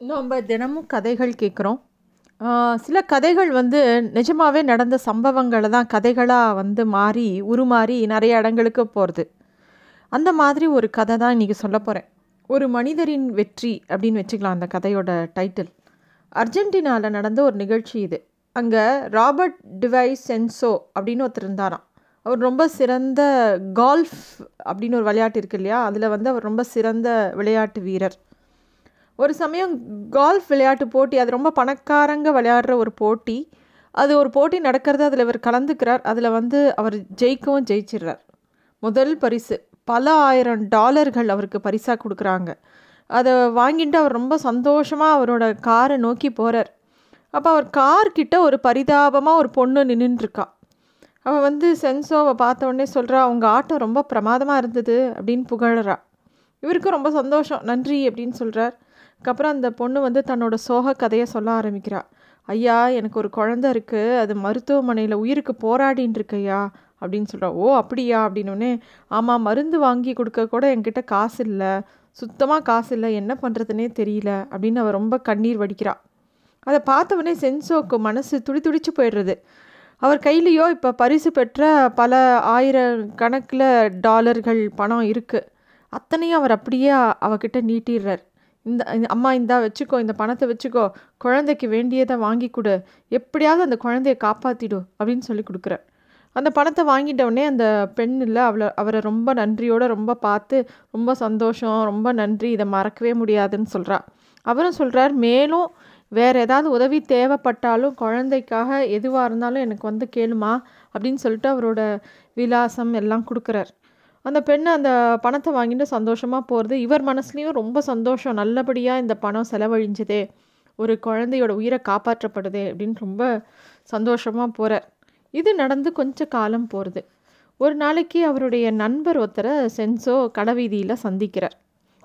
நம்ம தினமும் கதைகள் கேட்குறோம் சில கதைகள் வந்து நிஜமாகவே நடந்த சம்பவங்களை தான் கதைகளாக வந்து மாறி உருமாறி நிறைய இடங்களுக்கு போகிறது அந்த மாதிரி ஒரு கதை தான் இன்றைக்கி சொல்ல போகிறேன் ஒரு மனிதரின் வெற்றி அப்படின்னு வச்சுக்கலாம் அந்த கதையோட டைட்டில். அர்ஜென்டினாவில் நடந்த ஒரு நிகழ்ச்சி இது. அங்கே ராபர்ட் டிவைஸ் சென்சோ அப்படின்னு ஒருத்தர் இருந்தாராம். அவர் ரொம்ப சிறந்த கால்ஃப் அப்படின்னு ஒரு விளையாட்டு இருக்கு இல்லையா? அதில் வந்து அவர் ரொம்ப சிறந்த விளையாட்டு வீரர். ஒரு சமயம் கால்ஃப் விளையாட்டு போட்டி அது ரொம்ப பணக்காரங்க விளையாடுற ஒரு போட்டி. அது ஒரு போட்டி நடக்கிறது அதில் இவர் கலந்துக்கிறார். அதில் வந்து அவர் ஜெயிக்கவும் ஜெயிச்சிடுறார். முதல் பரிசு. பல ஆயிரம் டாலர்கள் அவருக்கு பரிசாக கொடுக்குறாங்க. அதை வாங்கிட்டு அவர் ரொம்ப சந்தோஷமாக அவரோட காரை நோக்கி போகிறார் அப்போ அவர் கார்கிட்ட ஒரு பரிதாபமாக ஒரு பொண்ணு நின்றுருக்கா அவள் வந்து சென்சோவை பார்த்த உடனே சொல்கிறா அவங்க ஆட்டம் ரொம்ப பிரமாதமாக இருந்தது அப்படின்னு புகழறா. இவருக்கும் ரொம்ப சந்தோஷம். நன்றி அப்படின்னு சொல்கிறார் அதுக்கப்புறம் அந்த பொண்ணு வந்து தன்னோட சோக கதையை சொல்ல ஆரம்பிக்கிறாள் ஐயா எனக்கு ஒரு குழந்த இருக்குது அது மருத்துவமனையில் உயிருக்கு போராடின்னு இருக்கையா அப்படின்னு சொல்கிறா ஓ அப்படியா? அப்படின்னோடனே ஆமாம் மருந்து வாங்கி கொடுக்க கூட என்கிட்ட காசு இல்லை. சுத்தமாக காசு இல்லை. என்ன பண்ணுறதுனே தெரியல. அப்படின்னு அவள் ரொம்ப கண்ணீர் வடிக்கிறா. அதை பார்த்தவொடனே சென்சோக்கு மனசு துடி துடிச்சு போயிடுறது. அவர் கையிலையோ இப்போ பரிசு பெற்ற பல ஆயிரம் கணக்கில் டாலர்கள் பணம் இருக்குது அத்தனையும் அவர் அப்படியே அவகிட்ட நீட்டிடுறார். இந்த அம்மா இந்தா வச்சுக்கோ இந்த பணத்தை வச்சுக்கோ குழந்தைக்கு வேண்டியதை வாங்கி கொடு. எப்படியாவது அந்த குழந்தைய காப்பாற்றிடு அப்படின்னு சொல்லி கொடுக்குறார் அந்த பணத்தை வாங்கிட்டவுடனே அந்த பெண் இல்லை அவளை அவரை ரொம்ப நன்றியோடு ரொம்ப பார்த்து ரொம்ப சந்தோஷம் ரொம்ப நன்றி இதை மறக்கவே முடியாதுன்னு சொல்கிறா அவரும் சொல்கிறார் மேலும் வேறு ஏதாவது உதவி தேவைப்பட்டாலும் குழந்தைக்காக எதுவாக இருந்தாலும் எனக்கு வந்து கேளுமா? அப்படின்னு சொல்லிட்டு அவரோட விலாசம் எல்லாம் கொடுக்குறார். அந்த பெண் அந்த பணத்தை வாங்கிட்டு சந்தோஷமாக போகிறது இவர் மனசுலேயும் ரொம்ப சந்தோஷம். நல்லபடியாக இந்த பணம் செலவழிஞ்சதே ஒரு குழந்தையோட உயிரை காப்பாற்றப்படுது அப்படின்னு ரொம்ப சந்தோஷமாக போகிறார் இது நடந்து கொஞ்ச காலம் போகிறது ஒரு நாளைக்கு அவருடைய நண்பர் ஒருத்தரை சென்சோ கடைவீதியில் சந்திக்கிறார்.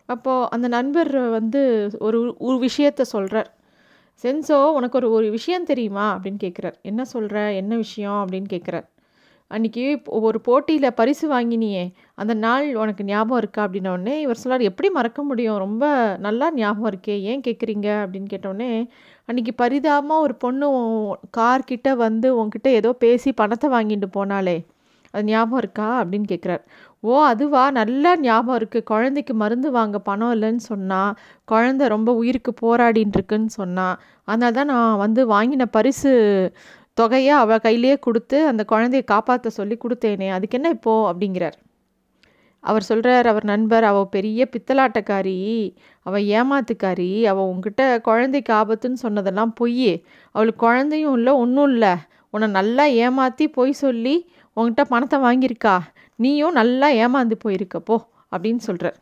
அப்போது அந்த நண்பர் வந்து ஒரு ஒரு விஷயத்த சொல்கிறார் சென்சோ உனக்கு ஒரு ஒரு விஷயம் தெரியுமா? அப்படின்னு கேட்குறார் என்ன சொல்கிற என்ன விஷயம்? அப்படின்னு கேட்குறார் அன்றைக்கி ஒரு போட்டியில் பரிசு வாங்கினியே. அந்த நாள் உனக்கு ஞாபகம் இருக்கா? அப்படின்னோடனே இவர் சொல்லார் எப்படி மறக்க முடியும்? ரொம்ப நல்லா ஞாபகம் இருக்கே. ஏன் கேட்குறீங்க அப்படின்னு கேட்டோடனே அன்றைக்கி பரிதாபமாக ஒரு பொண்ணு கார்கிட்ட வந்து உங்ககிட்ட ஏதோ பேசி பணத்தை வாங்கிட்டு போனாலே அது ஞாபகம் இருக்கா? அப்படின்னு கேட்குறார் ஓ அதுவா? நல்லா ஞாபகம் இருக்குது குழந்தைக்கு மருந்து வாங்க பணம் இல்லைன்னு சொன்னால் குழந்த ரொம்ப உயிருக்கு போராடின்னு இருக்குன்னு சொன்னால் அதனால தான் நான் வந்து வாங்கின பரிசு தொகையை அவள் கையிலேயே கொடுத்து அந்த குழந்தையை காப்பாற்ற சொல்லி கொடுத்தேனே அதுக்கு என்ன இப்போது அப்படிங்கிறார். அவர் சொல்கிறார் அவர் நண்பர் அவள் பெரிய பித்தலாட்டக்காரி அவள் ஏமாத்துக்காரி அவள் உங்ககிட்ட குழந்தைக்கு ஆபத்துன்னு சொன்னதெல்லாம் பொய் அவளுக்கு குழந்தையும் இல்லை ஒன்றும் இல்லை. உன்னை நல்லா ஏமாற்றி பொய் சொல்லி உங்ககிட்ட பணத்தை வாங்கியிருக்கா. நீயும் நல்லா ஏமாந்து போயிருக்கப்போ அப்படின்னு சொல்கிறார்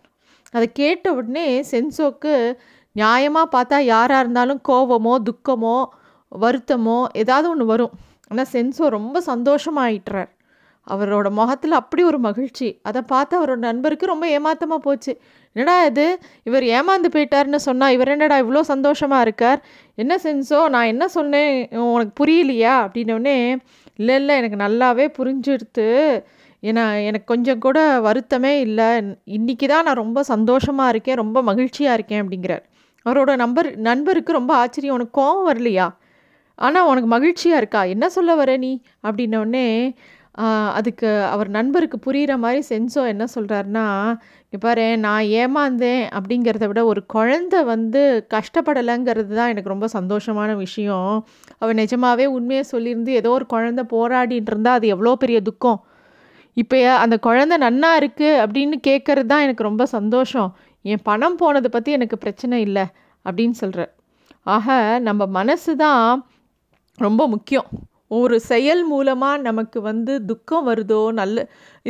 அதை கேட்ட உடனே சென்சோக்கு நியாயமாக பார்த்தா யாராக இருந்தாலும் கோபமோ துக்கமோ வருத்தமோ ஏதாவது ஒன்று வரும். ஆனால் சென்சோ ரொம்ப சந்தோஷமாயிட்டுறார். அவரோட முகத்தில் அப்படி ஒரு மகிழ்ச்சி. அதை பார்த்து அவரோட நண்பருக்கு ரொம்ப ஏமாத்தமாக போச்சு. என்னடா இது? இவர் ஏமாந்து போயிட்டார்னு சொன்னால் இவர் என்னடா இவ்வளோ சந்தோஷமாக இருக்கார்? என்ன சென்சோ நான் என்ன சொன்னேன்? உனக்கு புரியலையா? அப்படின்னோடனே இல்லை இல்லை எனக்கு நல்லாவே புரிஞ்சுடுத்து ஏன்னா எனக்கு கொஞ்சம் கூட வருத்தமே இல்லை. இன்றைக்கி தான் நான் ரொம்ப சந்தோஷமாக இருக்கேன் ரொம்ப மகிழ்ச்சியாக இருக்கேன் அப்படிங்கிறார். அவரோட நம்பர் நண்பருக்கு ரொம்ப ஆச்சரியம். உனக்கு கோவம் வரலையா? ஆனால் உனக்கு மகிழ்ச்சியாக இருக்கா? என்ன சொல்ல வர நீ? அப்படின்னோடனே அதுக்கு அவர் நண்பருக்கு புரிகிற மாதிரி சென்சோ என்ன சொல்கிறாருன்னா இப்போ பாரு நான் ஏமாந்தேன் அப்படிங்கிறத விட ஒரு குழந்த வந்து கஷ்டப்படலைங்கிறது தான் எனக்கு ரொம்ப சந்தோஷமான விஷயம். அவர் நிஜமாகவே உண்மையை சொல்லியிருந்து ஏதோ ஒரு குழந்த போராடிட்டு இருந்தால் அது எவ்வளோ பெரிய துக்கம். இப்போ அந்த குழந்த நன்னா இருக்குது அப்படின்னு கேட்குறது தான் எனக்கு ரொம்ப சந்தோஷம். என் பணம் போனதை பற்றி எனக்கு பிரச்சனை இல்லை அப்படின்னு சொல்கிற ஆக நம்ம மனசு தான் ரொம்ப முக்கியம். ஒரு செயல் மூலமாக நமக்கு வந்து துக்கம் வருதோ நல்ல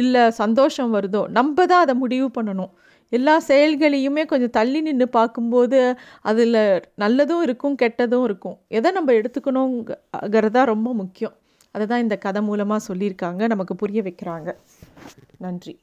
இல்லை சந்தோஷம் வருதோ நம்ம தான் அதை முடிவு பண்ணணும். எல்லா செயல்களையுமே கொஞ்சம் தள்ளி நின்று பார்க்கும்போது அதில் நல்லதும் இருக்கும் கெட்டதும் இருக்கும். எதை நம்ம எடுத்துக்கணுங்கிறதா ரொம்ப முக்கியம். அதை தான் இந்த கதை மூலமாக சொல்லியிருக்காங்க நமக்கு புரிய வைக்கிறாங்க. நன்றி.